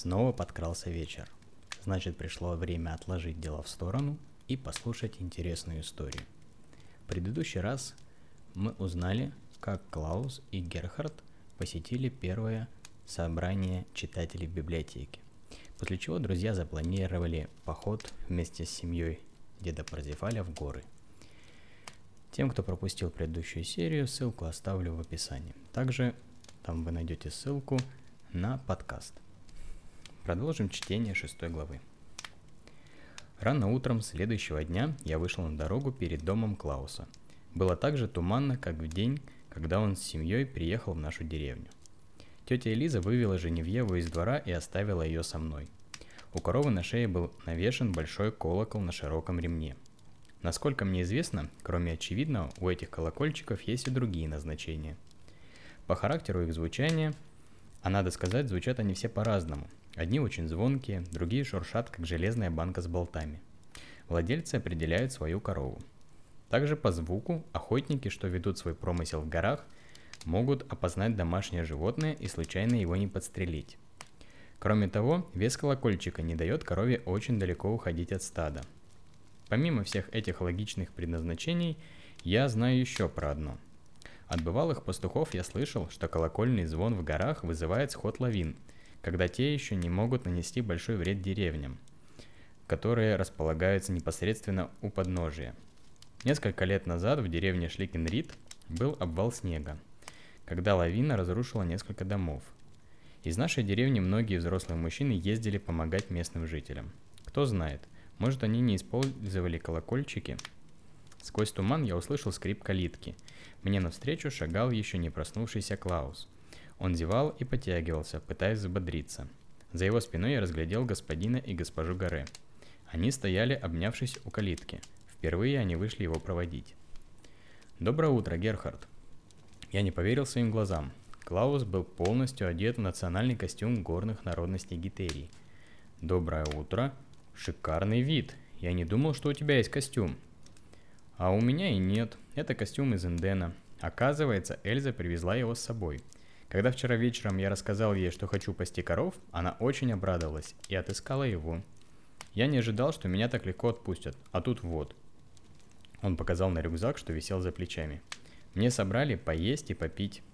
Снова подкрался вечер. Значит, пришло время отложить дела в сторону и послушать интересную историю. В предыдущий раз мы узнали, как Клаус и Герхард посетили первое собрание читателей в библиотеке. После чего друзья запланировали поход вместе с семьей деда Парзифаля в горы. Тем, кто пропустил предыдущую серию, ссылку оставлю в описании. Также там вы найдете ссылку на подкаст. Продолжим чтение шестой главы. Рано утром следующего дня я вышел на дорогу перед домом Клауса. Было так же туманно, как в день, когда он с семьей приехал в нашу деревню. Тетя Элиза вывела Женевьеву из двора и оставила ее со мной. У коровы на шее был навешен большой колокол на широком ремне. Насколько мне известно, кроме очевидного, у этих колокольчиков есть и другие назначения. По характеру их звучания, а надо сказать, звучат они все по-разному – Одни очень звонкие, другие шуршат, как железная банка с болтами. Владельцы определяют свою корову. Также по звуку охотники, что ведут свой промысел в горах, могут опознать домашнее животное и случайно его не подстрелить. Кроме того, вес колокольчика не дает корове очень далеко уходить от стада. Помимо всех этих логичных предназначений, я знаю еще про одно. От бывалых пастухов я слышал, что колокольный звон в горах вызывает сход лавин – когда те еще не могут нанести большой вред деревням, которые располагаются непосредственно у подножия. Несколько лет назад в деревне Шликенрид был обвал снега, когда лавина разрушила несколько домов. Из нашей деревни многие взрослые мужчины ездили помогать местным жителям. Кто знает, может они не использовали колокольчики? Сквозь туман я услышал скрип калитки. Мне навстречу шагал еще не проснувшийся Клаус – он зевал и потягивался, пытаясь взбодриться. За его спиной я разглядел господина и госпожу Горе. Они стояли, обнявшись у калитки. Впервые они вышли его проводить. «Доброе утро, Герхард!» Я не поверил своим глазам. Клаус был полностью одет в национальный костюм горных народностей Гитерии. «Доброе утро! Шикарный вид! Я не думал, что у тебя есть костюм!» «А у меня и нет. Это костюм из Эндена. Оказывается, Эльза привезла его с собой – когда вчера вечером я рассказал ей, что хочу пасти коров, она очень обрадовалась и отыскала его. Я не ожидал, что меня так легко отпустят, а тут вот. Он показал на рюкзак, что висел за плечами. Мне собрали поесть и попить.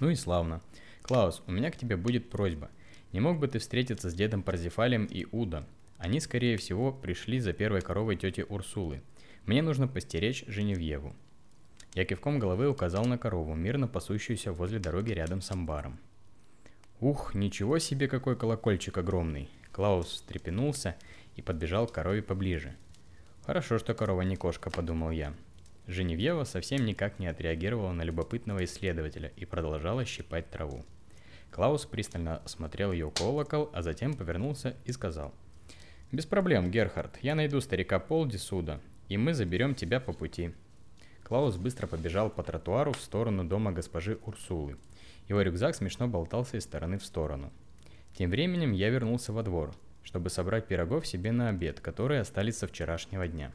Ну и славно. Клаус, у меня к тебе будет просьба. Не мог бы ты встретиться с дедом Парзифалем и Уда? Они, скорее всего, пришли за первой коровой тети Урсулы. Мне нужно постеречь Женевьеву. Я кивком головы указал на корову, мирно пасущуюся возле дороги рядом с амбаром. Ух, ничего себе какой колокольчик огромный! Клаус встрепенулся и подбежал к корове поближе. Хорошо, что корова не кошка, подумал я. Женевьева совсем никак не отреагировала на любопытного исследователя и продолжала щипать траву. Клаус пристально осмотрел ее колокол, а затем повернулся и сказал. «Без проблем, Герхард, я найду старика Полди суда, и мы заберем тебя по пути. Клаус быстро побежал по тротуару в сторону дома госпожи Урсулы. Его рюкзак смешно болтался из стороны в сторону. Тем временем я вернулся во двор, чтобы собрать пирогов себе на обед, которые остались со вчерашнего дня.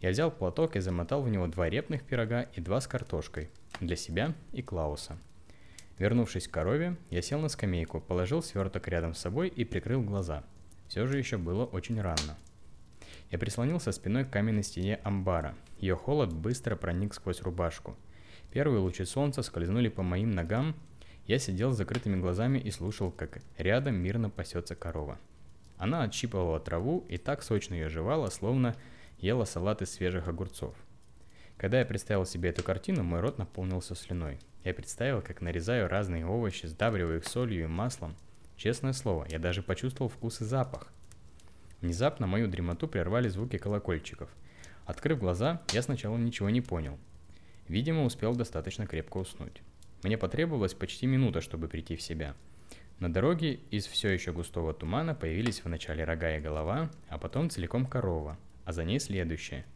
Я взял платок и замотал в него два репных пирога и два с картошкой, для себя и Клауса. Вернувшись к корове, я сел на скамейку, положил сверток рядом с собой и прикрыл глаза. Все же еще было очень рано. Я прислонился спиной к каменной стене амбара. Ее холод быстро проник сквозь рубашку. Первые лучи солнца скользнули по моим ногам. Я сидел с закрытыми глазами и слушал, как рядом мирно пасется корова. Она отщипывала траву и так сочно ее жевала, словно ела салат из свежих огурцов. Когда я представил себе эту картину, мой рот наполнился слюной. Я представил, как нарезаю разные овощи, сдавливаю их солью и маслом. Честное слово, я даже почувствовал вкус и запах. Внезапно мою дремоту прервали звуки колокольчиков. Открыв глаза, я сначала ничего не понял. Видимо, успел достаточно крепко уснуть. Мне потребовалось почти минута, чтобы прийти в себя. На дороге из все еще густого тумана появились вначале рога и голова, а потом целиком корова, а за ней следующая.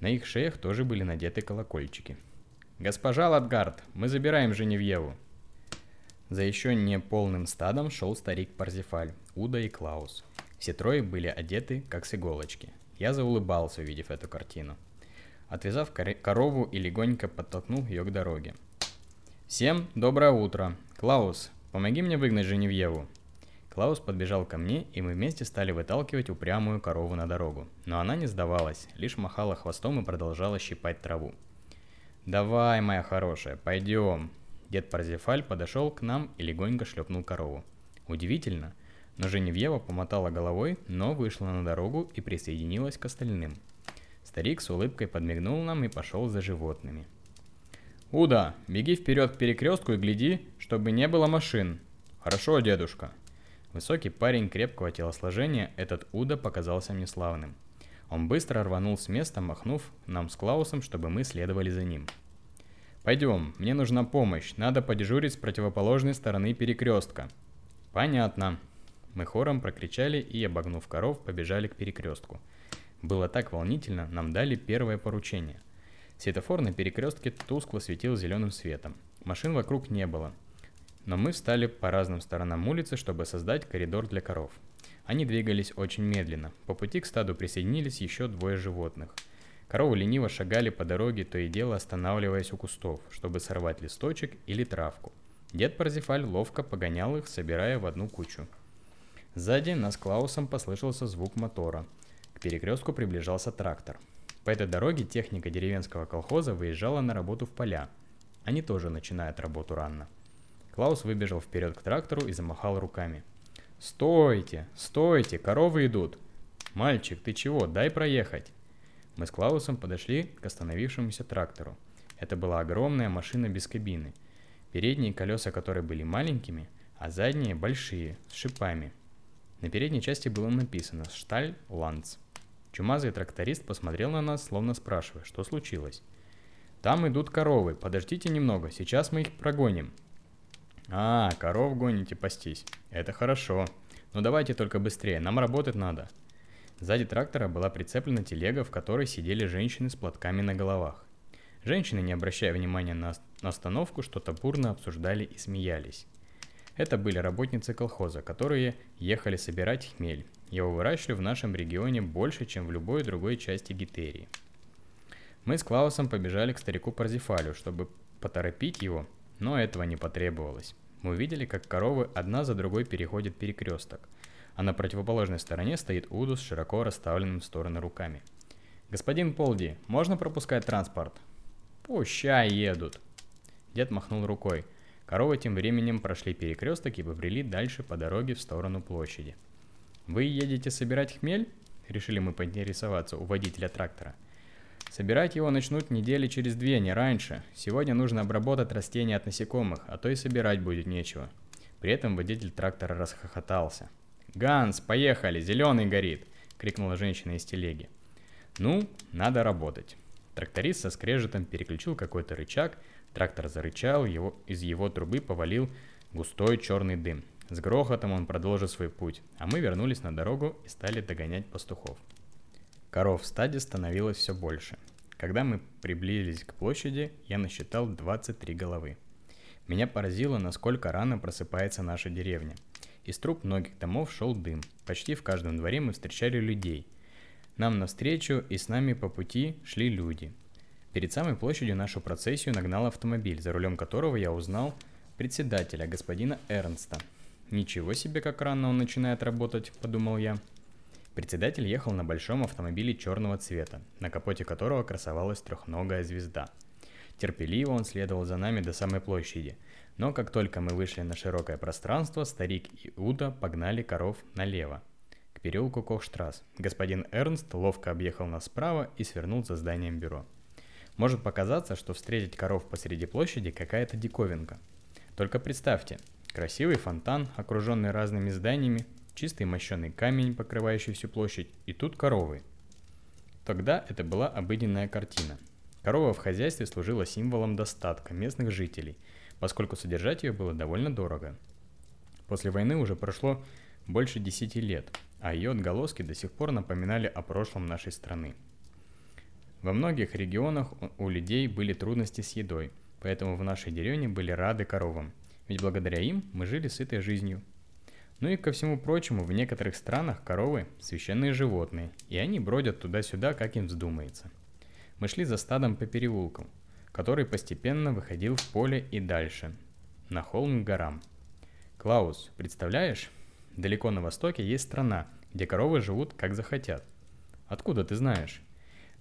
На их шеях тоже были надеты колокольчики. «Госпожа Ладгард, мы забираем Женевьеву!» За еще не полным стадом шел старик Парзифаль, Уда и Клаус. Все трое были одеты, как с иголочки. Я заулыбался, увидев эту картину. Отвязав корову и легонько подтолкнул ее к дороге. «Всем доброе утро! Клаус, помоги мне выгнать Женевьеву!» Клаус подбежал ко мне, и мы вместе стали выталкивать упрямую корову на дорогу. Но она не сдавалась, лишь махала хвостом и продолжала щипать траву. «Давай, моя хорошая, пойдем!» Дед Парзефаль подошел к нам и легонько шлепнул корову. Удивительно, но Женевьева помотала головой, но вышла на дорогу и присоединилась к остальным. Старик с улыбкой подмигнул нам и пошел за животными. «Уда, беги вперед к перекрестку и гляди, чтобы не было машин!» «Хорошо, дедушка!» Высокий парень крепкого телосложения, этот Уда показался мне славным. Он быстро рванул с места, махнув нам с Клаусом, чтобы мы следовали за ним. «Пойдем, мне нужна помощь, надо подежурить с противоположной стороны перекрестка». «Понятно». Мы хором прокричали и, обогнув коров, побежали к перекрестку. Было так волнительно, нам дали первое поручение. Светофор на перекрестке тускло светил зеленым светом. Машин вокруг не было, но мы встали по разным сторонам улицы, чтобы создать коридор для коров. Они двигались очень медленно. По пути к стаду присоединились еще двое животных. Коровы лениво шагали по дороге, то и дело останавливаясь у кустов, чтобы сорвать листочек или травку. Дед Парзифаль ловко погонял их, собирая в одну кучу. Сзади нас Клаусом послышался звук мотора. К перекрестку приближался трактор. По этой дороге техника деревенского колхоза выезжала на работу в поля. Они тоже начинают работу рано. Клаус выбежал вперед к трактору и замахал руками. «Стойте! Стойте! Коровы идут!» «Мальчик, ты чего? Дай проехать!» Мы с Клаусом подошли к остановившемуся трактору. Это была огромная машина без кабины. Передние колеса которой были маленькими, а задние большие, с шипами. На передней части было написано «Шталь Ланц». Чумазый тракторист посмотрел на нас, словно спрашивая, что случилось. «Там идут коровы, подождите немного, сейчас мы их прогоним», а, коров гоните пастись. Это хорошо. Но давайте только быстрее, нам работать надо. Сзади трактора была прицеплена телега, в которой сидели женщины с платками на головах. Женщины, не обращая внимания на остановку, что-то бурно обсуждали и смеялись. Это были работницы колхоза, которые ехали собирать хмель. Его выращивали в нашем регионе больше, чем в любой другой части Гитерии. Мы с Клаусом побежали к старику Парзифалю, чтобы поторопить его но этого не потребовалось. Мы увидели, как коровы одна за другой переходят перекресток, а на противоположной стороне стоит Уду с широко расставленным в стороны руками. «Господин Полди, можно пропускать транспорт?» «Пущай едут!» Дед махнул рукой. Коровы тем временем прошли перекресток и побрели дальше по дороге в сторону площади. «Вы едете собирать хмель?» Решили мы поинтересоваться у водителя трактора – Собирать его начнут недели через две, не раньше. Сегодня нужно обработать растения от насекомых, а то и собирать будет нечего. При этом водитель трактора расхохотался. «Ганс, поехали, зеленый горит!» — крикнула женщина из телеги. «Ну, надо работать». Тракторист со скрежетом переключил какой-то рычаг, трактор зарычал, его, из его трубы повалил густой черный дым. С грохотом он продолжил свой путь, а мы вернулись на дорогу и стали догонять пастухов. Коров в стаде становилось все больше. Когда мы приблизились к площади, я насчитал 23 головы. Меня поразило, насколько рано просыпается наша деревня. Из труб многих домов шел дым. Почти в каждом дворе мы встречали людей. Нам навстречу и с нами по пути шли люди. Перед самой площадью нашу процессию нагнал автомобиль, за рулем которого я узнал председателя, господина Эрнста. «Ничего себе, как рано он начинает работать», — подумал я. Председатель ехал на большом автомобиле черного цвета, на капоте которого красовалась трехногая звезда. Терпеливо он следовал за нами до самой площади, но как только мы вышли на широкое пространство, старик и Уда погнали коров налево, к переулку Кохштрасс. Господин Эрнст ловко объехал нас справа и свернул за зданием бюро. Может показаться, что встретить коров посреди площади какая-то диковинка. Только представьте, красивый фонтан, окруженный разными зданиями, чистый мощеный камень, покрывающий всю площадь, и тут коровы. Тогда это была обыденная картина. Корова в хозяйстве служила символом достатка местных жителей, поскольку содержать ее было довольно дорого. После войны уже прошло больше десяти лет, а ее отголоски до сих пор напоминали о прошлом нашей страны. Во многих регионах у людей были трудности с едой, поэтому в нашей деревне были рады коровам, ведь благодаря им мы жили сытой жизнью – ну и ко всему прочему, в некоторых странах коровы – священные животные, и они бродят туда-сюда, как им вздумается. Мы шли за стадом по переулку, который постепенно выходил в поле и дальше, на холм к горам. «Клаус, представляешь?» Далеко на востоке есть страна, где коровы живут как захотят. Откуда ты знаешь?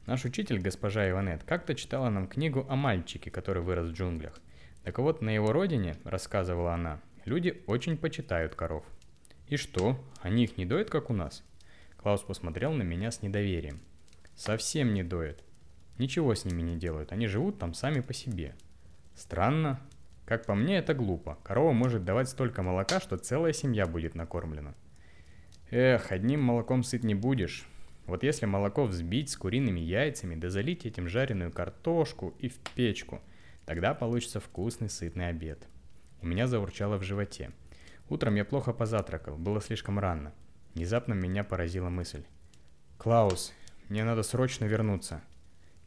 Наш учитель, госпожа Иванет, как-то читала нам книгу о мальчике, который вырос в джунглях. Так вот, на его родине, рассказывала она, люди очень почитают коров. И что, они их не доят, как у нас? Клаус посмотрел на меня с недоверием. Совсем не доят. Ничего с ними не делают, они живут там сами по себе. Странно. Как по мне, это глупо. Корова может давать столько молока, что целая семья будет накормлена. Эх, одним молоком сыт не будешь. Вот если молоко взбить с куриными яйцами, да залить этим жареную картошку и в печку, тогда получится вкусный сытный обед. У меня заурчало в животе. Утром я плохо позавтракал, было слишком рано. Внезапно меня поразила мысль. «Клаус, мне надо срочно вернуться».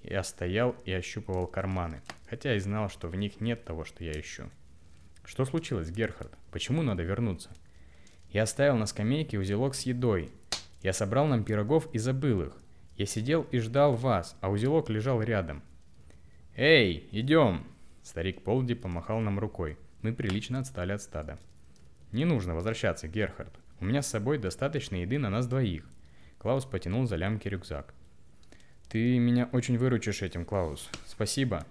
Я стоял и ощупывал карманы, хотя и знал, что в них нет того, что я ищу. «Что случилось, Герхард? Почему надо вернуться?» Я оставил на скамейке узелок с едой, я собрал нам пирогов и забыл их. Я сидел и ждал вас, а узелок лежал рядом. «Эй, идем!» Старик Полди помахал нам рукой. Мы прилично отстали от стада. «Не нужно возвращаться, Герхард. У меня с собой достаточно еды на нас двоих». Клаус потянул за лямки рюкзак. «Ты меня очень выручишь этим, Клаус. Спасибо».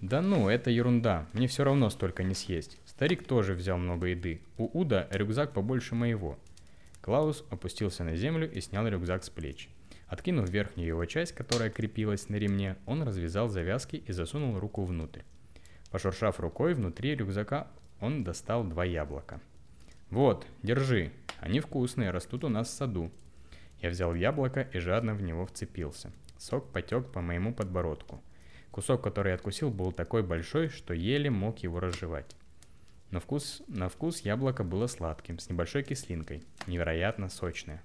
«Да ну, это ерунда. Мне все равно столько не съесть. Старик тоже взял много еды. У Уда рюкзак побольше моего. Клаус опустился на землю и снял рюкзак с плеч. Откинув верхнюю его часть, которая крепилась на ремне, он развязал завязки и засунул руку внутрь. Пошуршав рукой внутри рюкзака, он достал два яблока. «Вот, держи. Они вкусные, растут у нас в саду». Я взял яблоко и жадно в него вцепился. Сок потек по моему подбородку. Кусок, который я откусил, был такой большой, что еле мог его разжевать. На вкус, на вкус яблоко было сладким, с небольшой кислинкой, невероятно сочное.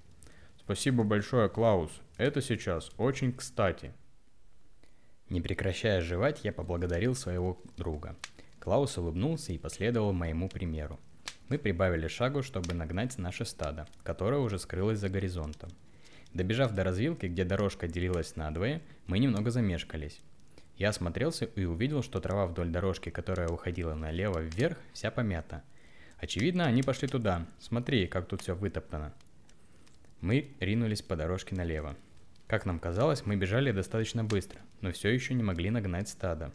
Спасибо большое, Клаус. Это сейчас очень кстати. Не прекращая жевать, я поблагодарил своего друга. Клаус улыбнулся и последовал моему примеру. Мы прибавили шагу, чтобы нагнать наше стадо, которое уже скрылось за горизонтом. Добежав до развилки, где дорожка делилась надвое, мы немного замешкались. Я осмотрелся и увидел, что трава вдоль дорожки, которая уходила налево вверх, вся помята. Очевидно, они пошли туда. Смотри, как тут все вытоптано. Мы ринулись по дорожке налево. Как нам казалось, мы бежали достаточно быстро, но все еще не могли нагнать стадо.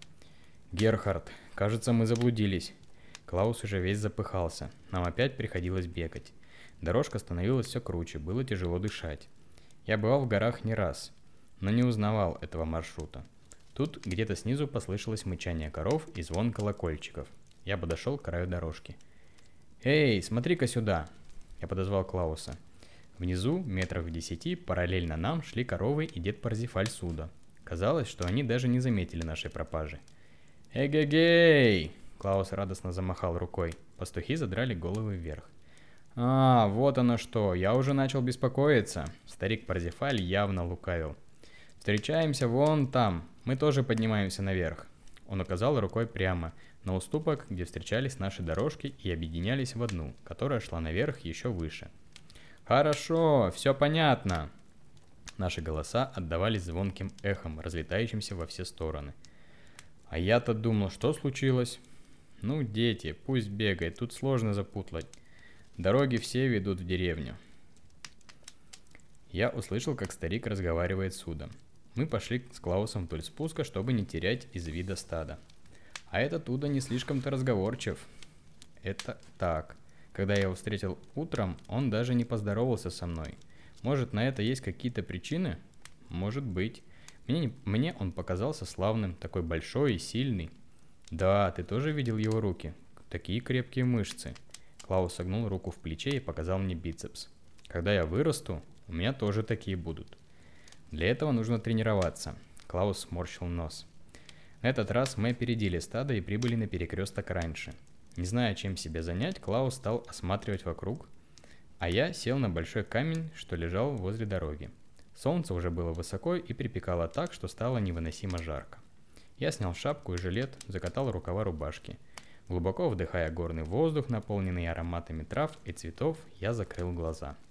Герхард, кажется, мы заблудились. Клаус уже весь запыхался. Нам опять приходилось бегать. Дорожка становилась все круче, было тяжело дышать. Я бывал в горах не раз, но не узнавал этого маршрута. Тут где-то снизу послышалось мычание коров и звон колокольчиков. Я подошел к краю дорожки. «Эй, смотри-ка сюда!» Я подозвал Клауса. Внизу, метров в десяти, параллельно нам шли коровы и дед Парзифаль Суда. Казалось, что они даже не заметили нашей пропажи. «Эгегей!» Клаус радостно замахал рукой. Пастухи задрали головы вверх. «А, вот оно что, я уже начал беспокоиться!» Старик Парзифаль явно лукавил. «Встречаемся вон там, мы тоже поднимаемся наверх. Он указал рукой прямо, на уступок, где встречались наши дорожки и объединялись в одну, которая шла наверх еще выше. «Хорошо, все понятно!» Наши голоса отдавались звонким эхом, разлетающимся во все стороны. А я-то думал, что случилось? Ну, дети, пусть бегает, тут сложно запутлать. Дороги все ведут в деревню. Я услышал, как старик разговаривает с Удом. Мы пошли с Клаусом вдоль спуска, чтобы не терять из вида стада. А этот Уда не слишком-то разговорчив. Это так. Когда я его встретил утром, он даже не поздоровался со мной. Может, на это есть какие-то причины? Может быть. Мне, мне он показался славным, такой большой и сильный. Да, ты тоже видел его руки? Такие крепкие мышцы. Клаус согнул руку в плече и показал мне бицепс. Когда я вырасту, у меня тоже такие будут. Для этого нужно тренироваться. Клаус сморщил нос. На этот раз мы опередили стадо и прибыли на перекресток раньше. Не зная, чем себя занять, Клаус стал осматривать вокруг, а я сел на большой камень, что лежал возле дороги. Солнце уже было высоко и припекало так, что стало невыносимо жарко. Я снял шапку и жилет, закатал рукава рубашки. Глубоко вдыхая горный воздух, наполненный ароматами трав и цветов, я закрыл глаза –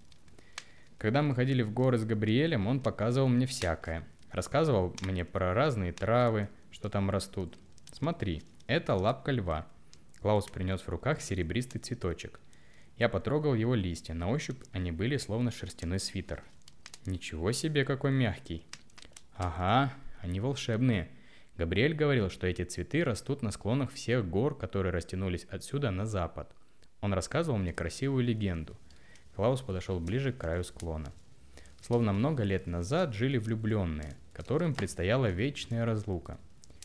когда мы ходили в горы с Габриэлем, он показывал мне всякое. Рассказывал мне про разные травы, что там растут. Смотри, это лапка льва. Клаус принес в руках серебристый цветочек. Я потрогал его листья, на ощупь они были словно шерстяной свитер. Ничего себе, какой мягкий. Ага, они волшебные. Габриэль говорил, что эти цветы растут на склонах всех гор, которые растянулись отсюда на запад. Он рассказывал мне красивую легенду. Клаус подошел ближе к краю склона. Словно много лет назад жили влюбленные, которым предстояла вечная разлука.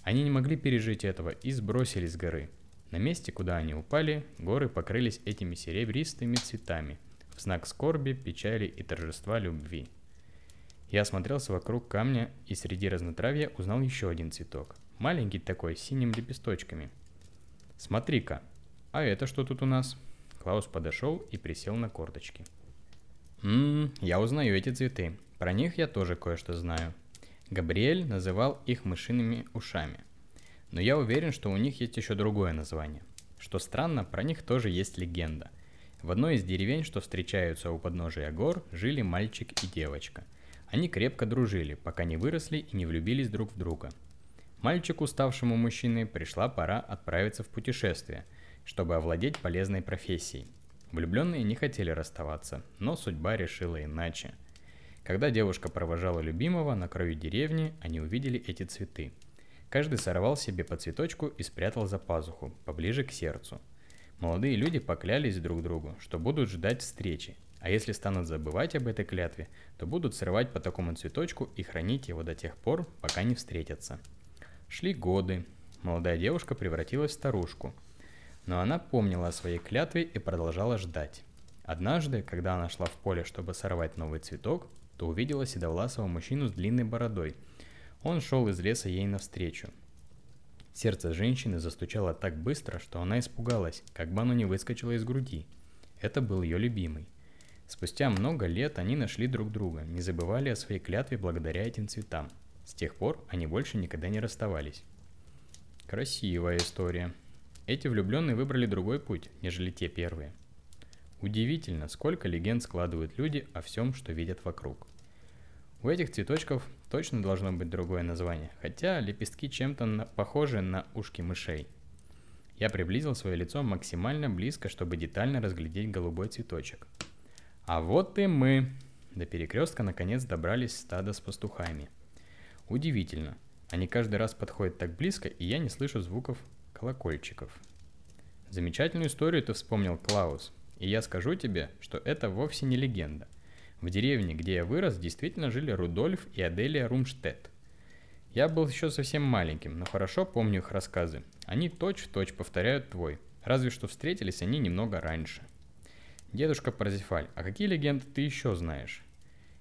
Они не могли пережить этого и сбросились с горы – на месте, куда они упали, горы покрылись этими серебристыми цветами, в знак скорби, печали и торжества любви. Я осмотрелся вокруг камня и среди разнотравья узнал еще один цветок. Маленький такой, с синими лепесточками. Смотри-ка, а это что тут у нас? Клаус подошел и присел на корточки. Ммм, я узнаю эти цветы. Про них я тоже кое-что знаю. Габриэль называл их мышиными ушами – но я уверен, что у них есть еще другое название. Что странно, про них тоже есть легенда. В одной из деревень, что встречаются у подножия гор, жили мальчик и девочка. Они крепко дружили, пока не выросли и не влюбились друг в друга. Мальчику, ставшему мужчиной, пришла пора отправиться в путешествие, чтобы овладеть полезной профессией. Влюбленные не хотели расставаться, но судьба решила иначе. Когда девушка провожала любимого на краю деревни, они увидели эти цветы – Каждый сорвал себе по цветочку и спрятал за пазуху, поближе к сердцу. Молодые люди поклялись друг другу, что будут ждать встречи, а если станут забывать об этой клятве, то будут срывать по такому цветочку и хранить его до тех пор, пока не встретятся. Шли годы. Молодая девушка превратилась в старушку. Но она помнила о своей клятве и продолжала ждать. Однажды, когда она шла в поле, чтобы сорвать новый цветок, то увидела седовласого мужчину с длинной бородой – он шел из леса ей навстречу. Сердце женщины застучало так быстро, что она испугалась, как бы оно не выскочило из груди. Это был ее любимый. Спустя много лет они нашли друг друга, не забывали о своей клятве благодаря этим цветам. С тех пор они больше никогда не расставались. Красивая история. Эти влюбленные выбрали другой путь, нежели те первые. Удивительно, сколько легенд складывают люди о всем, что видят вокруг. У этих цветочков точно должно быть другое название, хотя лепестки чем-то на, похожи на ушки мышей. Я приблизил свое лицо максимально близко, чтобы детально разглядеть голубой цветочек. А вот и мы. До перекрестка наконец добрались стадо с пастухами. Удивительно. Они каждый раз подходят так близко, и я не слышу звуков колокольчиков. Замечательную историю ты вспомнил, Клаус. И я скажу тебе, что это вовсе не легенда. В деревне, где я вырос, действительно жили Рудольф и Аделия Румштедт. Я был еще совсем маленьким, но хорошо помню их рассказы. Они точь-в-точь повторяют твой, разве что встретились они немного раньше. Дедушка Парзифаль, а какие легенды ты еще знаешь?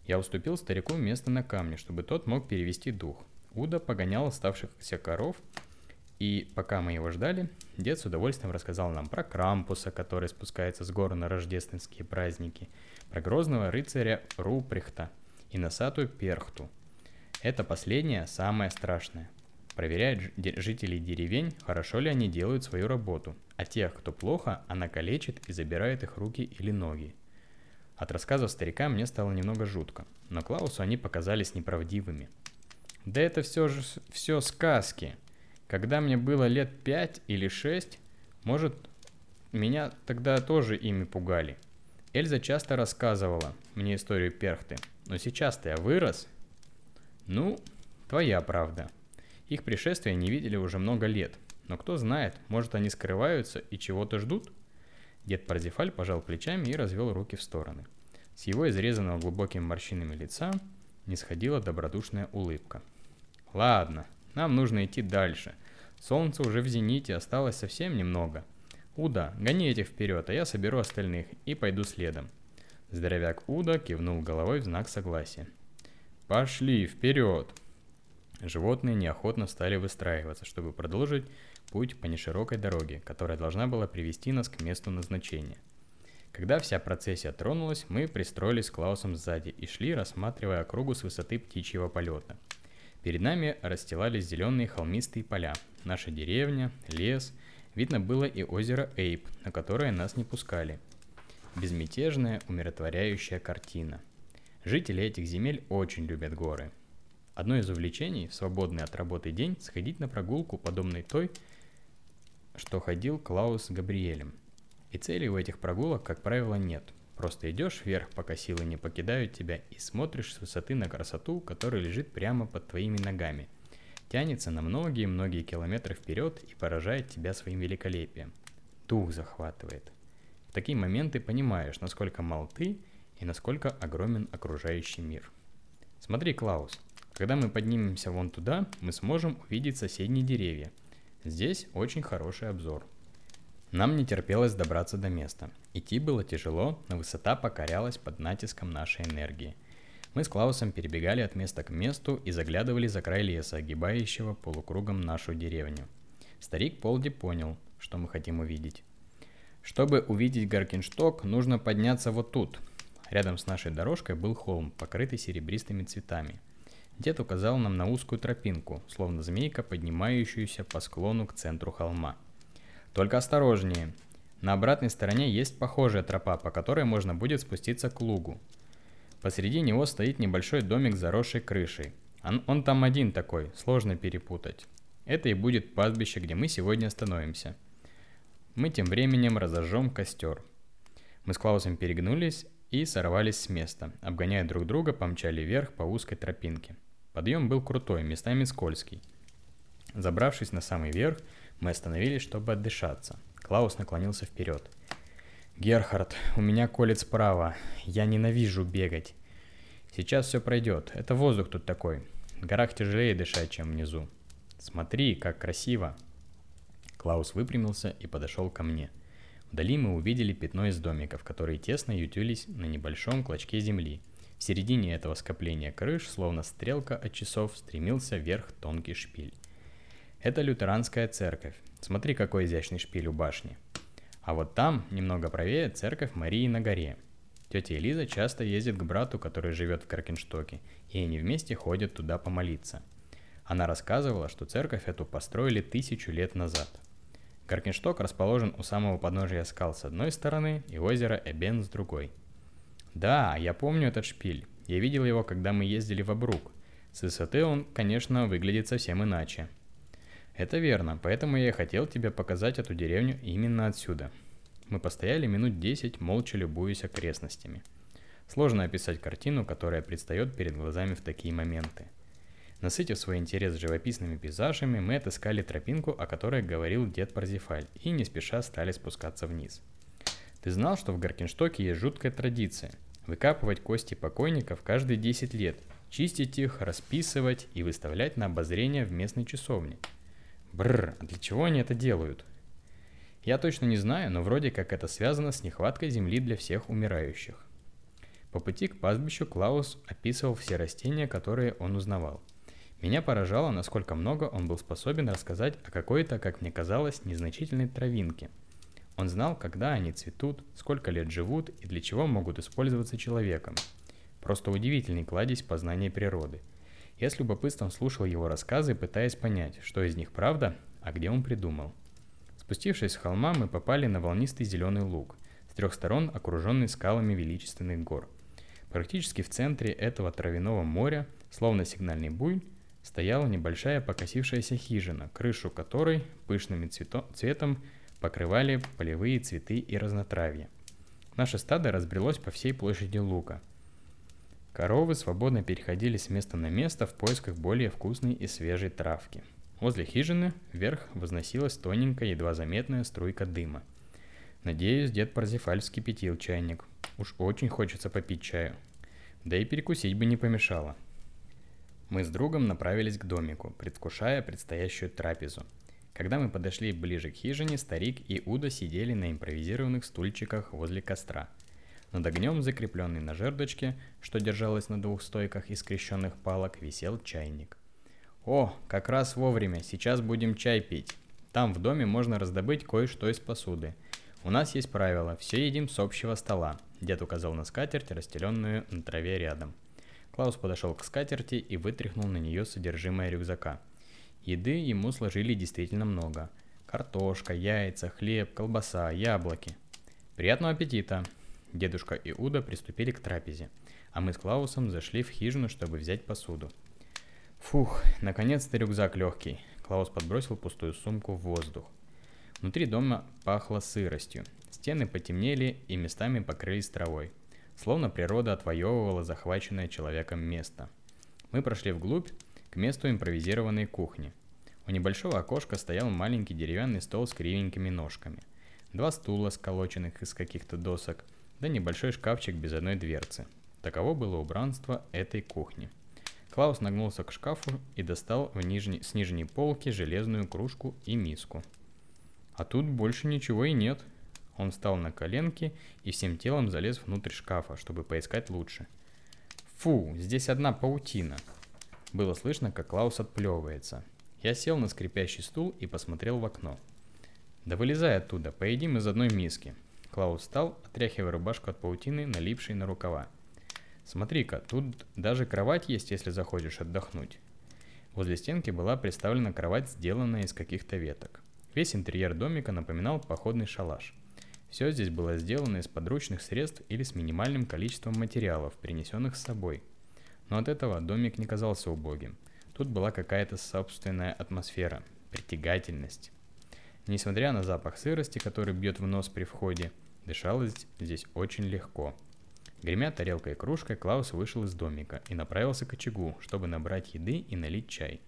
Я уступил старику место на камне, чтобы тот мог перевести дух. Уда погонял оставшихся коров, и пока мы его ждали, дед с удовольствием рассказал нам про Крампуса, который спускается с гор на рождественские праздники – про грозного рыцаря Руприхта и носатую Перхту. Это последнее самое страшное. Проверяет жителей деревень, хорошо ли они делают свою работу, а тех, кто плохо, она калечит и забирает их руки или ноги. От рассказов старика мне стало немного жутко, но Клаусу они показались неправдивыми. Да это все же все сказки. Когда мне было лет пять или шесть, может, меня тогда тоже ими пугали – Эльза часто рассказывала мне историю Перхты, но сейчас-то я вырос. Ну, твоя правда. Их пришествия не видели уже много лет, но кто знает, может они скрываются и чего-то ждут? Дед Парзифаль пожал плечами и развел руки в стороны. С его изрезанного глубокими морщинами лица не сходила добродушная улыбка. Ладно, нам нужно идти дальше. Солнце уже в зените, осталось совсем немного – «Уда, гони этих вперед, а я соберу остальных и пойду следом». Здоровяк Уда кивнул головой в знак согласия. «Пошли, вперед!» Животные неохотно стали выстраиваться, чтобы продолжить путь по неширокой дороге, которая должна была привести нас к месту назначения. Когда вся процессия тронулась, мы пристроились с Клаусом сзади и шли, рассматривая округу с высоты птичьего полета. Перед нами расстилались зеленые холмистые поля, наша деревня, лес – Видно было и озеро Эйп, на которое нас не пускали. Безмятежная, умиротворяющая картина. Жители этих земель очень любят горы. Одно из увлечений в свободный от работы день сходить на прогулку, подобной той, что ходил Клаус с Габриэлем. И цели у этих прогулок, как правило, нет. Просто идешь вверх, пока силы не покидают тебя, и смотришь с высоты на красоту, которая лежит прямо под твоими ногами. Тянется на многие-многие километры вперед и поражает тебя своим великолепием. Дух захватывает. В такие моменты понимаешь, насколько мал ты и насколько огромен окружающий мир. Смотри, Клаус, когда мы поднимемся вон туда, мы сможем увидеть соседние деревья. Здесь очень хороший обзор. Нам не терпелось добраться до места. Идти было тяжело, но высота покорялась под натиском нашей энергии. Мы с Клаусом перебегали от места к месту и заглядывали за край леса, огибающего полукругом нашу деревню. Старик Полди понял, что мы хотим увидеть. Чтобы увидеть Гаркиншток, нужно подняться вот тут. Рядом с нашей дорожкой был холм, покрытый серебристыми цветами. Дед указал нам на узкую тропинку, словно змейка, поднимающуюся по склону к центру холма. Только осторожнее. На обратной стороне есть похожая тропа, по которой можно будет спуститься к лугу. Посреди него стоит небольшой домик с заросшей крышей. Он, он там один такой, сложно перепутать. Это и будет пастбище, где мы сегодня остановимся. Мы тем временем разожжем костер. Мы с Клаусом перегнулись и сорвались с места. Обгоняя друг друга, помчали вверх по узкой тропинке. Подъем был крутой, местами скользкий. Забравшись на самый верх, мы остановились, чтобы отдышаться. Клаус наклонился вперед. «Герхард, у меня колет справа. Я ненавижу бегать. Сейчас все пройдет. Это воздух тут такой. В горах тяжелее дышать, чем внизу. Смотри, как красиво!» Клаус выпрямился и подошел ко мне. Вдали мы увидели пятно из домиков, которые тесно ютились на небольшом клочке земли. В середине этого скопления крыш, словно стрелка от часов, стремился вверх тонкий шпиль. Это лютеранская церковь. Смотри, какой изящный шпиль у башни. А вот там, немного правее, церковь Марии на горе. Тетя Элиза часто ездит к брату, который живет в Каркенштоке, и они вместе ходят туда помолиться. Она рассказывала, что церковь эту построили тысячу лет назад. Каркеншток расположен у самого подножия скал с одной стороны и озеро Эбен с другой. Да, я помню этот шпиль. Я видел его, когда мы ездили в Абрук. С высоты он, конечно, выглядит совсем иначе. Это верно, поэтому я и хотел тебе показать эту деревню именно отсюда. Мы постояли минут десять, молча любуясь окрестностями. Сложно описать картину, которая предстает перед глазами в такие моменты. Насытив свой интерес живописными пейзажами, мы отыскали тропинку, о которой говорил дед Парзифаль, и не спеша стали спускаться вниз. Ты знал, что в Гаркинштоке есть жуткая традиция – выкапывать кости покойников каждые 10 лет, чистить их, расписывать и выставлять на обозрение в местной часовне – Бррр, а для чего они это делают? Я точно не знаю, но вроде как это связано с нехваткой земли для всех умирающих. По пути к пастбищу Клаус описывал все растения, которые он узнавал. Меня поражало, насколько много он был способен рассказать о какой-то, как мне казалось, незначительной травинке. Он знал, когда они цветут, сколько лет живут и для чего могут использоваться человеком. Просто удивительный кладезь познания природы – я с любопытством слушал его рассказы, пытаясь понять, что из них правда, а где он придумал. Спустившись с холма, мы попали на волнистый зеленый луг, с трех сторон окруженный скалами величественных гор. Практически в центре этого травяного моря, словно сигнальный буй, стояла небольшая покосившаяся хижина, крышу которой пышным цвето- цветом покрывали полевые цветы и разнотравье. Наше стадо разбрелось по всей площади луга – Коровы свободно переходили с места на место в поисках более вкусной и свежей травки. Возле хижины вверх возносилась тоненькая, едва заметная струйка дыма. Надеюсь, дед Парзифаль вскипятил чайник. Уж очень хочется попить чаю. Да и перекусить бы не помешало. Мы с другом направились к домику, предвкушая предстоящую трапезу. Когда мы подошли ближе к хижине, старик и Уда сидели на импровизированных стульчиках возле костра – над огнем, закрепленный на жердочке, что держалось на двух стойках из скрещенных палок, висел чайник. «О, как раз вовремя, сейчас будем чай пить. Там в доме можно раздобыть кое-что из посуды. У нас есть правило, все едим с общего стола», – дед указал на скатерть, расстеленную на траве рядом. Клаус подошел к скатерти и вытряхнул на нее содержимое рюкзака. Еды ему сложили действительно много. Картошка, яйца, хлеб, колбаса, яблоки. «Приятного аппетита!» Дедушка и Уда приступили к трапезе, а мы с Клаусом зашли в хижину, чтобы взять посуду. Фух, наконец-то рюкзак легкий. Клаус подбросил пустую сумку в воздух. Внутри дома пахло сыростью. Стены потемнели и местами покрылись травой. Словно природа отвоевывала захваченное человеком место. Мы прошли вглубь, к месту импровизированной кухни. У небольшого окошка стоял маленький деревянный стол с кривенькими ножками. Два стула, сколоченных из каких-то досок, да небольшой шкафчик без одной дверцы. Таково было убранство этой кухни. Клаус нагнулся к шкафу и достал в нижней, с нижней полки железную кружку и миску. А тут больше ничего и нет. Он встал на коленки и всем телом залез внутрь шкафа, чтобы поискать лучше. Фу, здесь одна паутина. Было слышно, как Клаус отплевывается. Я сел на скрипящий стул и посмотрел в окно. Да вылезай оттуда, поедим из одной миски. Клаус встал, отряхивая рубашку от паутины, налипшей на рукава. Смотри-ка, тут даже кровать есть, если захочешь отдохнуть. Возле стенки была представлена кровать, сделанная из каких-то веток. Весь интерьер домика напоминал походный шалаш. Все здесь было сделано из подручных средств или с минимальным количеством материалов, принесенных с собой. Но от этого домик не казался убогим. Тут была какая-то собственная атмосфера, притягательность. Несмотря на запах сырости, который бьет в нос при входе, дышалось здесь очень легко – Гремя тарелкой и кружкой, Клаус вышел из домика и направился к очагу, чтобы набрать еды и налить чай.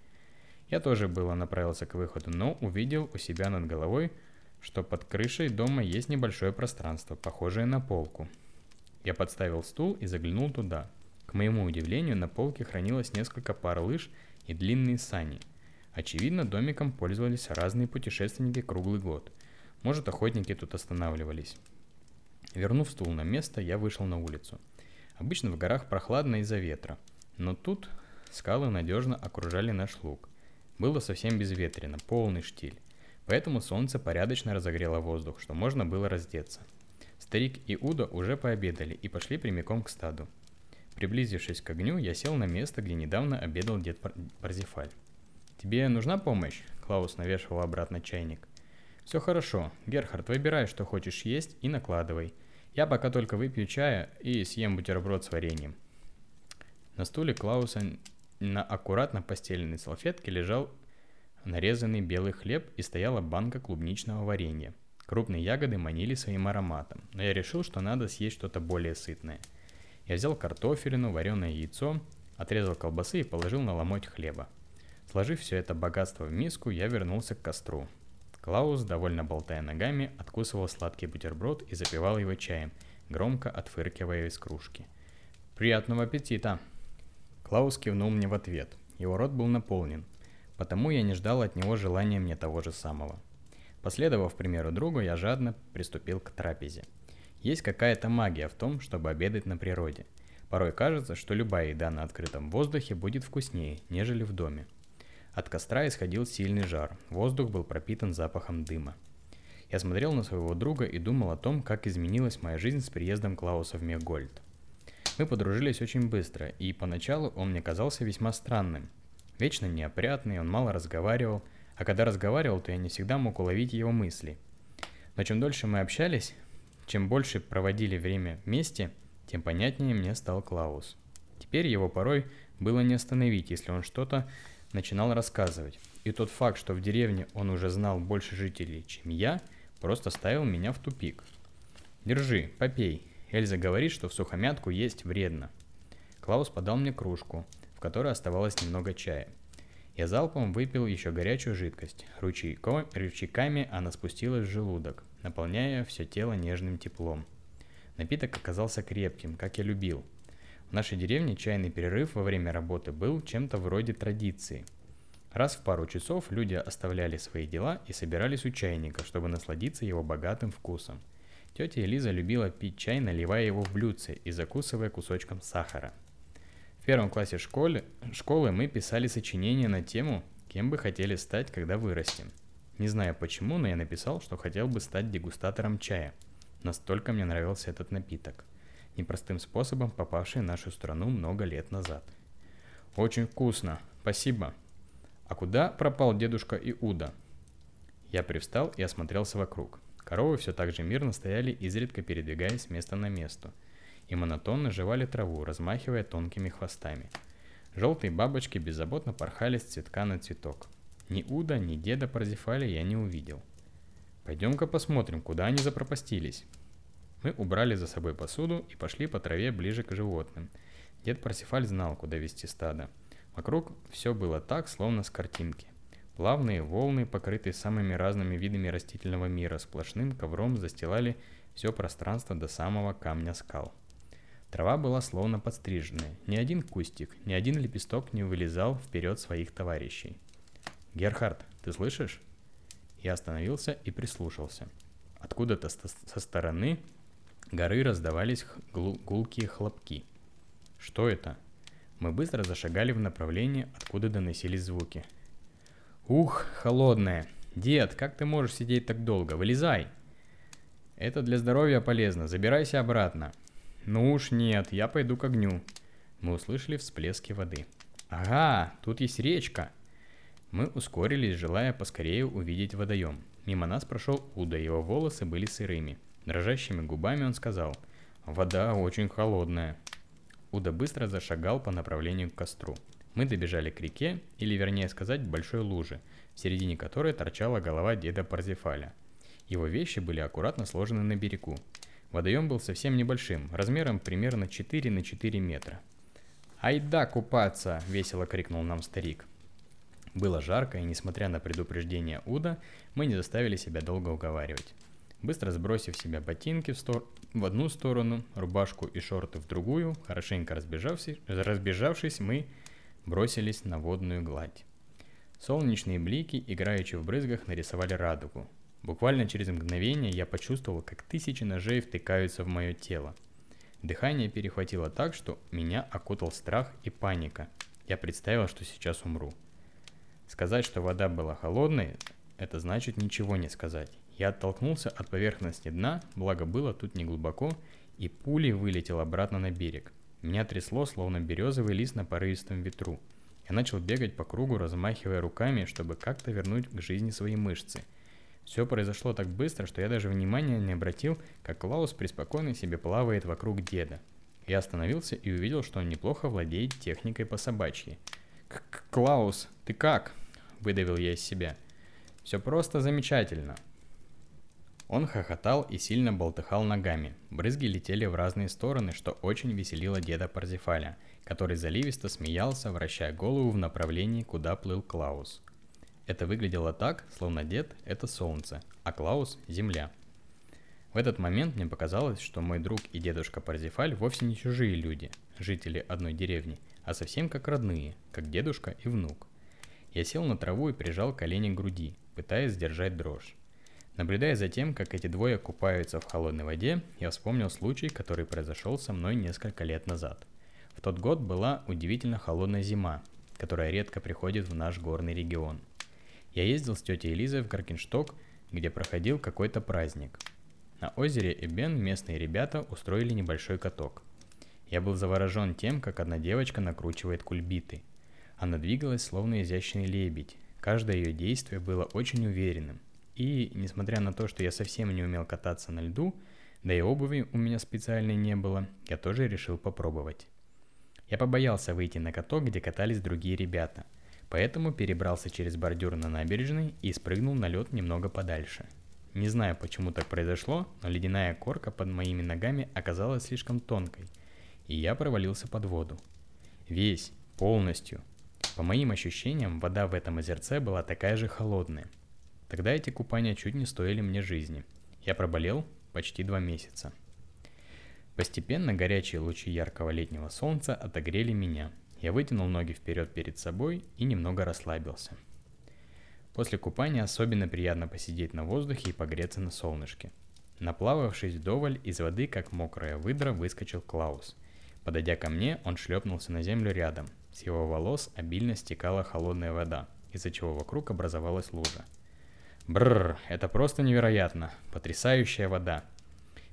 Я тоже было направился к выходу, но увидел у себя над головой, что под крышей дома есть небольшое пространство, похожее на полку. Я подставил стул и заглянул туда. К моему удивлению, на полке хранилось несколько пар лыж и длинные сани. Очевидно, домиком пользовались разные путешественники круглый год. Может, охотники тут останавливались. Вернув стул на место, я вышел на улицу. Обычно в горах прохладно из-за ветра, но тут скалы надежно окружали наш луг. Было совсем безветренно, полный штиль, поэтому солнце порядочно разогрело воздух, что можно было раздеться. Старик и Уда уже пообедали и пошли прямиком к стаду. Приблизившись к огню, я сел на место, где недавно обедал дед Парзифаль. «Тебе нужна помощь?» Клаус навешивал обратно чайник. «Все хорошо. Герхард, выбирай, что хочешь есть и накладывай. Я пока только выпью чая и съем бутерброд с вареньем. На стуле Клауса на аккуратно постеленной салфетке лежал нарезанный белый хлеб и стояла банка клубничного варенья. Крупные ягоды манили своим ароматом, но я решил, что надо съесть что-то более сытное. Я взял картофелину, вареное яйцо, отрезал колбасы и положил на ломоть хлеба. Сложив все это богатство в миску, я вернулся к костру. Клаус, довольно болтая ногами, откусывал сладкий бутерброд и запивал его чаем, громко отфыркивая из кружки. «Приятного аппетита!» Клаус кивнул мне в ответ. Его рот был наполнен, потому я не ждал от него желания мне того же самого. Последовав примеру друга, я жадно приступил к трапезе. Есть какая-то магия в том, чтобы обедать на природе. Порой кажется, что любая еда на открытом воздухе будет вкуснее, нежели в доме. От костра исходил сильный жар, воздух был пропитан запахом дыма. Я смотрел на своего друга и думал о том, как изменилась моя жизнь с приездом Клауса в Мегольд. Мы подружились очень быстро, и поначалу он мне казался весьма странным. Вечно неопрятный, он мало разговаривал, а когда разговаривал, то я не всегда мог уловить его мысли. Но чем дольше мы общались, чем больше проводили время вместе, тем понятнее мне стал Клаус. Теперь его порой было не остановить, если он что-то начинал рассказывать. И тот факт, что в деревне он уже знал больше жителей, чем я, просто ставил меня в тупик. «Держи, попей. Эльза говорит, что в сухомятку есть вредно». Клаус подал мне кружку, в которой оставалось немного чая. Я залпом выпил еще горячую жидкость. Ручейко, ручейками она спустилась в желудок, наполняя все тело нежным теплом. Напиток оказался крепким, как я любил – в нашей деревне чайный перерыв во время работы был чем-то вроде традиции. Раз в пару часов люди оставляли свои дела и собирались у чайника, чтобы насладиться его богатым вкусом. Тетя Элиза любила пить чай, наливая его в блюдце и закусывая кусочком сахара. В первом классе школы, школы мы писали сочинение на тему, кем бы хотели стать, когда вырастем. Не знаю почему, но я написал, что хотел бы стать дегустатором чая. Настолько мне нравился этот напиток – непростым способом попавший в нашу страну много лет назад. Очень вкусно, спасибо. А куда пропал дедушка Иуда? Я привстал и осмотрелся вокруг. Коровы все так же мирно стояли, изредка передвигаясь с места на место, и монотонно жевали траву, размахивая тонкими хвостами. Желтые бабочки беззаботно порхали с цветка на цветок. Ни Уда, ни деда Парзифаля я не увидел. Пойдем-ка посмотрим, куда они запропастились. Мы убрали за собой посуду и пошли по траве ближе к животным. Дед Парсифаль знал, куда вести стадо. Вокруг все было так, словно с картинки. Плавные волны, покрытые самыми разными видами растительного мира, сплошным ковром застилали все пространство до самого камня скал. Трава была словно подстриженная. Ни один кустик, ни один лепесток не вылезал вперед своих товарищей. «Герхард, ты слышишь?» Я остановился и прислушался. Откуда-то со стороны горы раздавались гулкие хлопки. Что это? Мы быстро зашагали в направлении, откуда доносились звуки. «Ух, холодная! Дед, как ты можешь сидеть так долго? Вылезай!» «Это для здоровья полезно, забирайся обратно!» «Ну уж нет, я пойду к огню!» Мы услышали всплески воды. «Ага, тут есть речка!» Мы ускорились, желая поскорее увидеть водоем. Мимо нас прошел Уда, его волосы были сырыми. Дрожащими губами он сказал, «Вода очень холодная». Уда быстро зашагал по направлению к костру. Мы добежали к реке, или вернее сказать, большой луже, в середине которой торчала голова деда Парзифаля. Его вещи были аккуратно сложены на берегу. Водоем был совсем небольшим, размером примерно 4 на 4 метра. «Айда купаться!» – весело крикнул нам старик. Было жарко, и несмотря на предупреждение Уда, мы не заставили себя долго уговаривать. Быстро сбросив себя ботинки в, стор... в одну сторону, рубашку и шорты в другую, хорошенько разбежавшись, разбежавшись, мы бросились на водную гладь. Солнечные блики, играющие в брызгах, нарисовали радугу. Буквально через мгновение я почувствовал, как тысячи ножей втыкаются в мое тело. Дыхание перехватило так, что меня окутал страх и паника. Я представил, что сейчас умру. Сказать, что вода была холодной, это значит ничего не сказать. Я оттолкнулся от поверхности дна, благо было тут не глубоко, и пулей вылетел обратно на берег. Меня трясло, словно березовый лист на порывистом ветру. Я начал бегать по кругу, размахивая руками, чтобы как-то вернуть к жизни свои мышцы. Все произошло так быстро, что я даже внимания не обратил, как Клаус преспокойно себе плавает вокруг деда. Я остановился и увидел, что он неплохо владеет техникой по собачьи. «Клаус, ты как?» – выдавил я из себя. «Все просто замечательно», он хохотал и сильно болтыхал ногами. Брызги летели в разные стороны, что очень веселило деда Парзифаля, который заливисто смеялся, вращая голову в направлении, куда плыл Клаус. Это выглядело так, словно дед – это солнце, а Клаус – земля. В этот момент мне показалось, что мой друг и дедушка Парзифаль вовсе не чужие люди, жители одной деревни, а совсем как родные, как дедушка и внук. Я сел на траву и прижал колени к груди, пытаясь сдержать дрожь. Наблюдая за тем, как эти двое купаются в холодной воде, я вспомнил случай, который произошел со мной несколько лет назад. В тот год была удивительно холодная зима, которая редко приходит в наш горный регион. Я ездил с тетей Элизой в Гаркиншток, где проходил какой-то праздник. На озере Эбен местные ребята устроили небольшой каток. Я был заворожен тем, как одна девочка накручивает кульбиты. Она двигалась словно изящный лебедь. Каждое ее действие было очень уверенным. И, несмотря на то, что я совсем не умел кататься на льду, да и обуви у меня специальной не было, я тоже решил попробовать. Я побоялся выйти на каток, где катались другие ребята, поэтому перебрался через бордюр на набережной и спрыгнул на лед немного подальше. Не знаю, почему так произошло, но ледяная корка под моими ногами оказалась слишком тонкой, и я провалился под воду. Весь, полностью. По моим ощущениям, вода в этом озерце была такая же холодная – Тогда эти купания чуть не стоили мне жизни. Я проболел почти два месяца. Постепенно горячие лучи яркого летнего солнца отогрели меня. Я вытянул ноги вперед перед собой и немного расслабился. После купания особенно приятно посидеть на воздухе и погреться на солнышке. Наплававшись вдоволь, из воды, как мокрая выдра, выскочил Клаус. Подойдя ко мне, он шлепнулся на землю рядом. С его волос обильно стекала холодная вода, из-за чего вокруг образовалась лужа. Бррр, это просто невероятно. Потрясающая вода.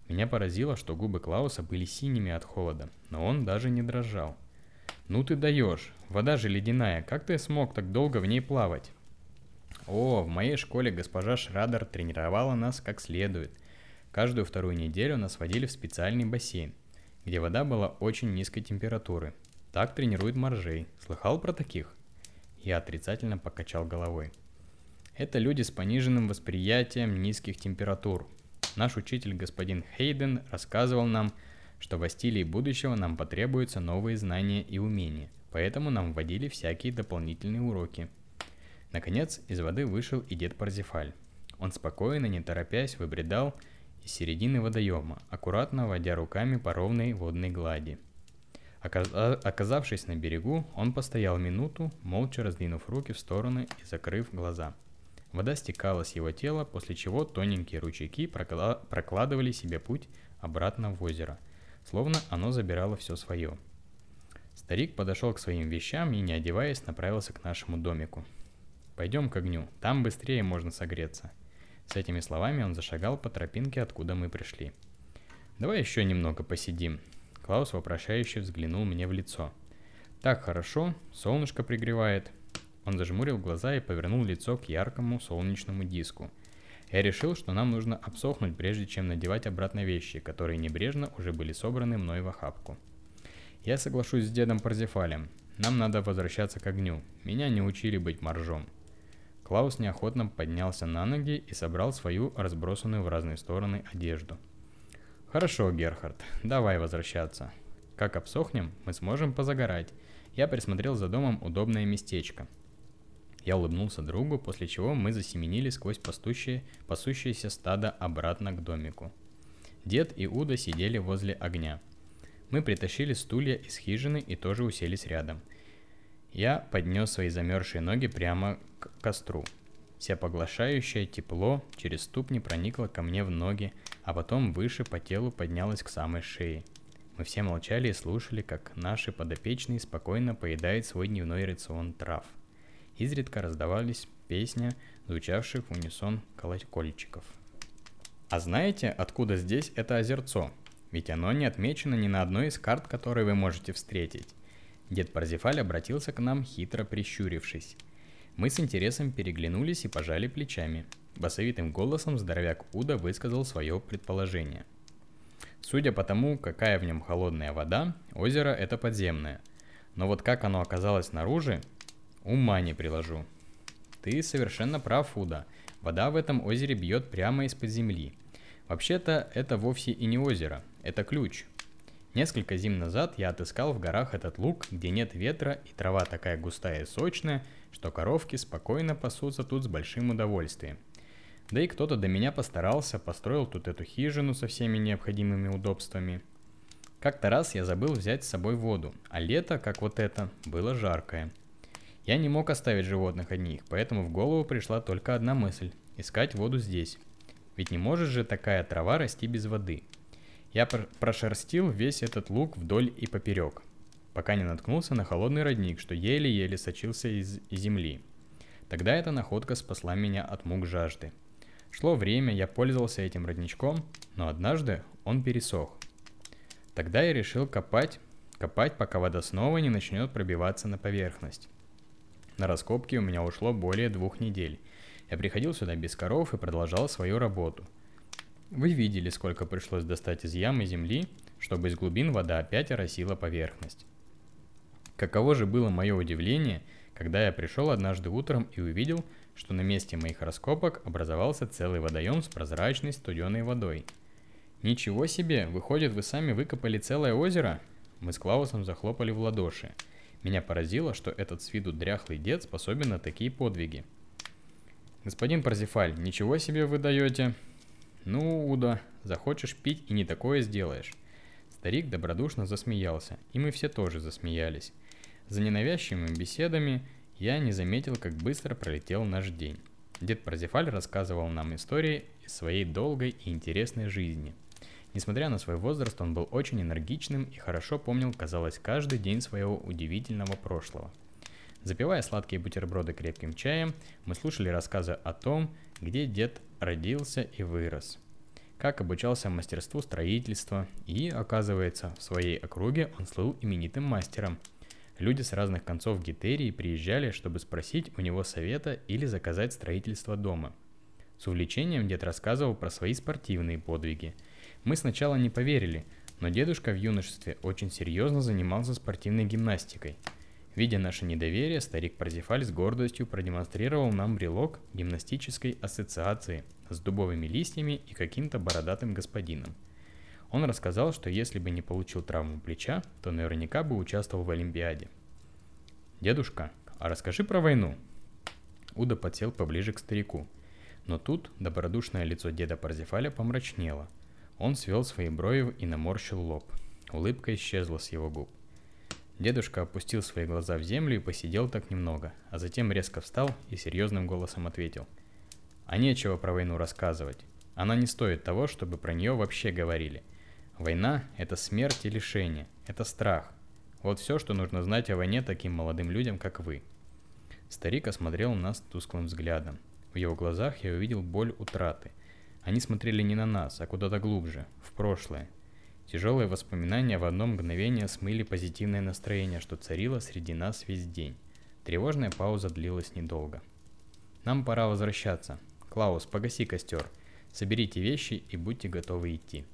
Меня поразило, что губы Клауса были синими от холода, но он даже не дрожал. «Ну ты даешь! Вода же ледяная, как ты смог так долго в ней плавать?» О, в моей школе госпожа Шрадер тренировала нас как следует. Каждую вторую неделю нас водили в специальный бассейн, где вода была очень низкой температуры. Так тренируют моржей. Слыхал про таких? Я отрицательно покачал головой. Это люди с пониженным восприятием низких температур. Наш учитель господин Хейден рассказывал нам, что в стиле будущего нам потребуются новые знания и умения, поэтому нам вводили всякие дополнительные уроки. Наконец, из воды вышел и дед Парзифаль. Он спокойно, не торопясь, выбредал из середины водоема, аккуратно водя руками по ровной водной глади. Оказавшись на берегу, он постоял минуту, молча раздвинув руки в стороны и закрыв глаза. Вода стекала с его тела, после чего тоненькие ручейки прокладывали себе путь обратно в озеро, словно оно забирало все свое. Старик подошел к своим вещам и, не одеваясь, направился к нашему домику. «Пойдем к огню, там быстрее можно согреться», с этими словами он зашагал по тропинке, откуда мы пришли. «Давай еще немного посидим». Клаус вопрошающе взглянул мне в лицо. «Так хорошо, солнышко пригревает». Он зажмурил глаза и повернул лицо к яркому солнечному диску. Я решил, что нам нужно обсохнуть, прежде чем надевать обратно вещи, которые небрежно уже были собраны мной в охапку. Я соглашусь с дедом Парзефалем. Нам надо возвращаться к огню. Меня не учили быть моржом. Клаус неохотно поднялся на ноги и собрал свою разбросанную в разные стороны одежду. «Хорошо, Герхард, давай возвращаться. Как обсохнем, мы сможем позагорать. Я присмотрел за домом удобное местечко». Я улыбнулся другу, после чего мы засеменили сквозь пастущее, пасущееся стадо обратно к домику. Дед и Уда сидели возле огня. Мы притащили стулья из хижины и тоже уселись рядом – я поднес свои замерзшие ноги прямо к костру. Всепоглощающее тепло через ступни проникло ко мне в ноги, а потом выше по телу поднялось к самой шее. Мы все молчали и слушали, как наши подопечные спокойно поедают свой дневной рацион трав. Изредка раздавались песни, звучавших в унисон колокольчиков. А знаете, откуда здесь это озерцо? Ведь оно не отмечено ни на одной из карт, которые вы можете встретить. Дед Парзифаль обратился к нам, хитро прищурившись. Мы с интересом переглянулись и пожали плечами. Басовитым голосом здоровяк Уда высказал свое предположение. Судя по тому, какая в нем холодная вода, озеро это подземное. Но вот как оно оказалось снаружи, ума не приложу. Ты совершенно прав, Уда. Вода в этом озере бьет прямо из-под земли. Вообще-то это вовсе и не озеро, это ключ – Несколько зим назад я отыскал в горах этот луг, где нет ветра и трава такая густая и сочная, что коровки спокойно пасутся тут с большим удовольствием. Да и кто-то до меня постарался, построил тут эту хижину со всеми необходимыми удобствами. Как-то раз я забыл взять с собой воду, а лето, как вот это, было жаркое. Я не мог оставить животных одних, поэтому в голову пришла только одна мысль – искать воду здесь. Ведь не может же такая трава расти без воды – я прошерстил весь этот луг вдоль и поперек, пока не наткнулся на холодный родник, что еле-еле сочился из земли. Тогда эта находка спасла меня от мук жажды. Шло время, я пользовался этим родничком, но однажды он пересох. Тогда я решил копать, копать, пока вода снова не начнет пробиваться на поверхность. На раскопки у меня ушло более двух недель. Я приходил сюда без коров и продолжал свою работу – вы видели, сколько пришлось достать из ямы земли, чтобы из глубин вода опять оросила поверхность. Каково же было мое удивление, когда я пришел однажды утром и увидел, что на месте моих раскопок образовался целый водоем с прозрачной студеной водой. Ничего себе, выходит, вы сами выкопали целое озеро? Мы с Клаусом захлопали в ладоши. Меня поразило, что этот с виду дряхлый дед способен на такие подвиги. Господин Парзифаль, ничего себе вы даете? «Ну, Уда, захочешь пить и не такое сделаешь». Старик добродушно засмеялся, и мы все тоже засмеялись. За ненавязчивыми беседами я не заметил, как быстро пролетел наш день. Дед Парзифаль рассказывал нам истории из своей долгой и интересной жизни. Несмотря на свой возраст, он был очень энергичным и хорошо помнил, казалось, каждый день своего удивительного прошлого. Запивая сладкие бутерброды крепким чаем, мы слушали рассказы о том, где дед родился и вырос, как обучался мастерству строительства и, оказывается, в своей округе он слыл именитым мастером. Люди с разных концов Гетерии приезжали, чтобы спросить у него совета или заказать строительство дома. С увлечением дед рассказывал про свои спортивные подвиги. Мы сначала не поверили, но дедушка в юношестве очень серьезно занимался спортивной гимнастикой. Видя наше недоверие, старик Парзифаль с гордостью продемонстрировал нам брелок гимнастической ассоциации с дубовыми листьями и каким-то бородатым господином. Он рассказал, что если бы не получил травму плеча, то наверняка бы участвовал в Олимпиаде. «Дедушка, а расскажи про войну». Уда подсел поближе к старику. Но тут добродушное лицо деда Парзифаля помрачнело. Он свел свои брови и наморщил лоб. Улыбка исчезла с его губ. Дедушка опустил свои глаза в землю и посидел так немного, а затем резко встал и серьезным голосом ответил. «А нечего про войну рассказывать. Она не стоит того, чтобы про нее вообще говорили. Война – это смерть и лишение, это страх. Вот все, что нужно знать о войне таким молодым людям, как вы». Старик осмотрел нас тусклым взглядом. В его глазах я увидел боль утраты. Они смотрели не на нас, а куда-то глубже, в прошлое, Тяжелые воспоминания в одно мгновение смыли позитивное настроение, что царило среди нас весь день. Тревожная пауза длилась недолго. Нам пора возвращаться. Клаус, погаси костер. Соберите вещи и будьте готовы идти.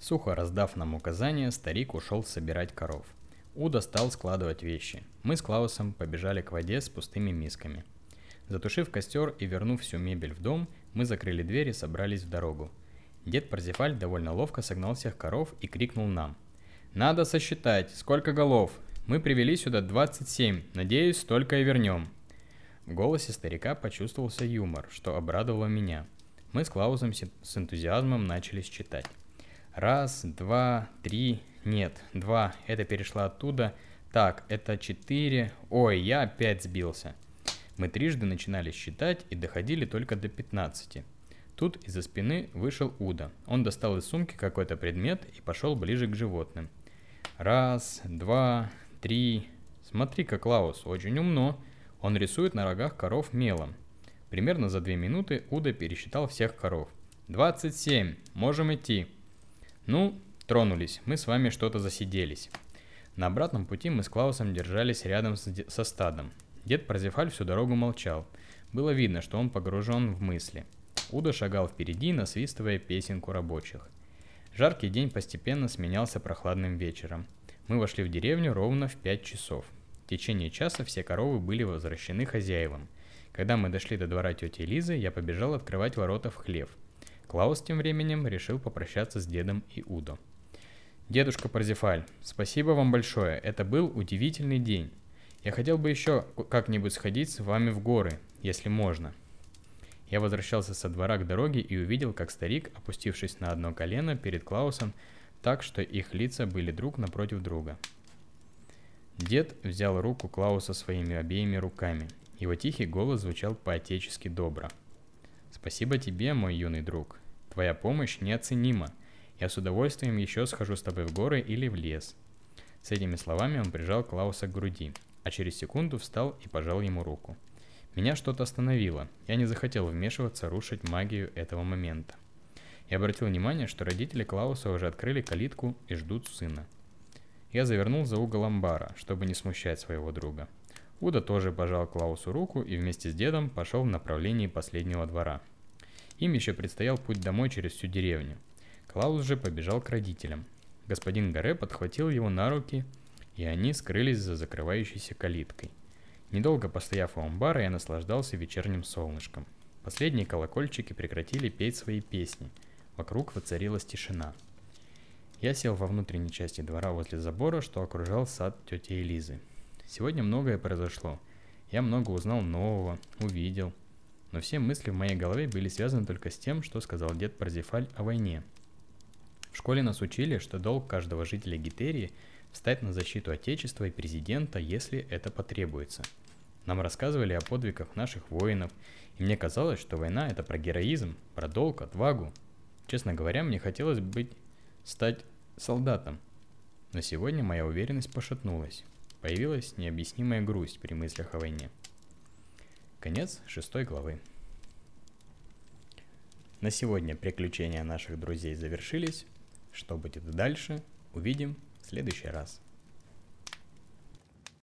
Сухо раздав нам указания, старик ушел собирать коров. Уда стал складывать вещи. Мы с Клаусом побежали к воде с пустыми мисками. Затушив костер и вернув всю мебель в дом, мы закрыли дверь и собрались в дорогу. Дед Парзифаль довольно ловко согнал всех коров и крикнул нам. «Надо сосчитать, сколько голов. Мы привели сюда 27, надеюсь, столько и вернем». В голосе старика почувствовался юмор, что обрадовало меня. Мы с Клаусом с энтузиазмом начали считать. Раз, два, три, нет, два, это перешла оттуда. Так, это четыре, ой, я опять сбился. Мы трижды начинали считать и доходили только до 15. Тут из-за спины вышел Уда. Он достал из сумки какой-то предмет и пошел ближе к животным. Раз, два, три. Смотри-ка, Клаус, очень умно. Он рисует на рогах коров мелом. Примерно за две минуты Уда пересчитал всех коров. 27. Можем идти. Ну, тронулись. Мы с вами что-то засиделись. На обратном пути мы с Клаусом держались рядом со стадом. Дед Прозефаль всю дорогу молчал. Было видно, что он погружен в мысли – Уда шагал впереди, насвистывая песенку рабочих. Жаркий день постепенно сменялся прохладным вечером. Мы вошли в деревню ровно в 5 часов. В течение часа все коровы были возвращены хозяевам. Когда мы дошли до двора тети Лизы, я побежал открывать ворота в хлев. Клаус тем временем решил попрощаться с дедом и Удо. «Дедушка Парзифаль, спасибо вам большое, это был удивительный день. Я хотел бы еще как-нибудь сходить с вами в горы, если можно», я возвращался со двора к дороге и увидел, как старик, опустившись на одно колено перед Клаусом, так что их лица были друг напротив друга. Дед взял руку Клауса своими обеими руками. Его тихий голос звучал по-отечески добро. «Спасибо тебе, мой юный друг. Твоя помощь неоценима. Я с удовольствием еще схожу с тобой в горы или в лес». С этими словами он прижал Клауса к груди, а через секунду встал и пожал ему руку – меня что-то остановило. Я не захотел вмешиваться, рушить магию этого момента. Я обратил внимание, что родители Клауса уже открыли калитку и ждут сына. Я завернул за угол амбара, чтобы не смущать своего друга. Уда тоже пожал Клаусу руку и вместе с дедом пошел в направлении последнего двора. Им еще предстоял путь домой через всю деревню. Клаус же побежал к родителям. Господин Гаре подхватил его на руки, и они скрылись за закрывающейся калиткой. Недолго постояв у амбара, я наслаждался вечерним солнышком. Последние колокольчики прекратили петь свои песни. Вокруг воцарилась тишина. Я сел во внутренней части двора возле забора, что окружал сад тети Элизы. Сегодня многое произошло. Я много узнал нового, увидел. Но все мысли в моей голове были связаны только с тем, что сказал дед Парзифаль о войне. В школе нас учили, что долг каждого жителя Гитерии – встать на защиту Отечества и президента, если это потребуется. Нам рассказывали о подвигах наших воинов, и мне казалось, что война это про героизм, про долг, отвагу. Честно говоря, мне хотелось быть, стать солдатом. Но сегодня моя уверенность пошатнулась. Появилась необъяснимая грусть при мыслях о войне. Конец шестой главы. На сегодня приключения наших друзей завершились. Что будет дальше, увидим следующий раз.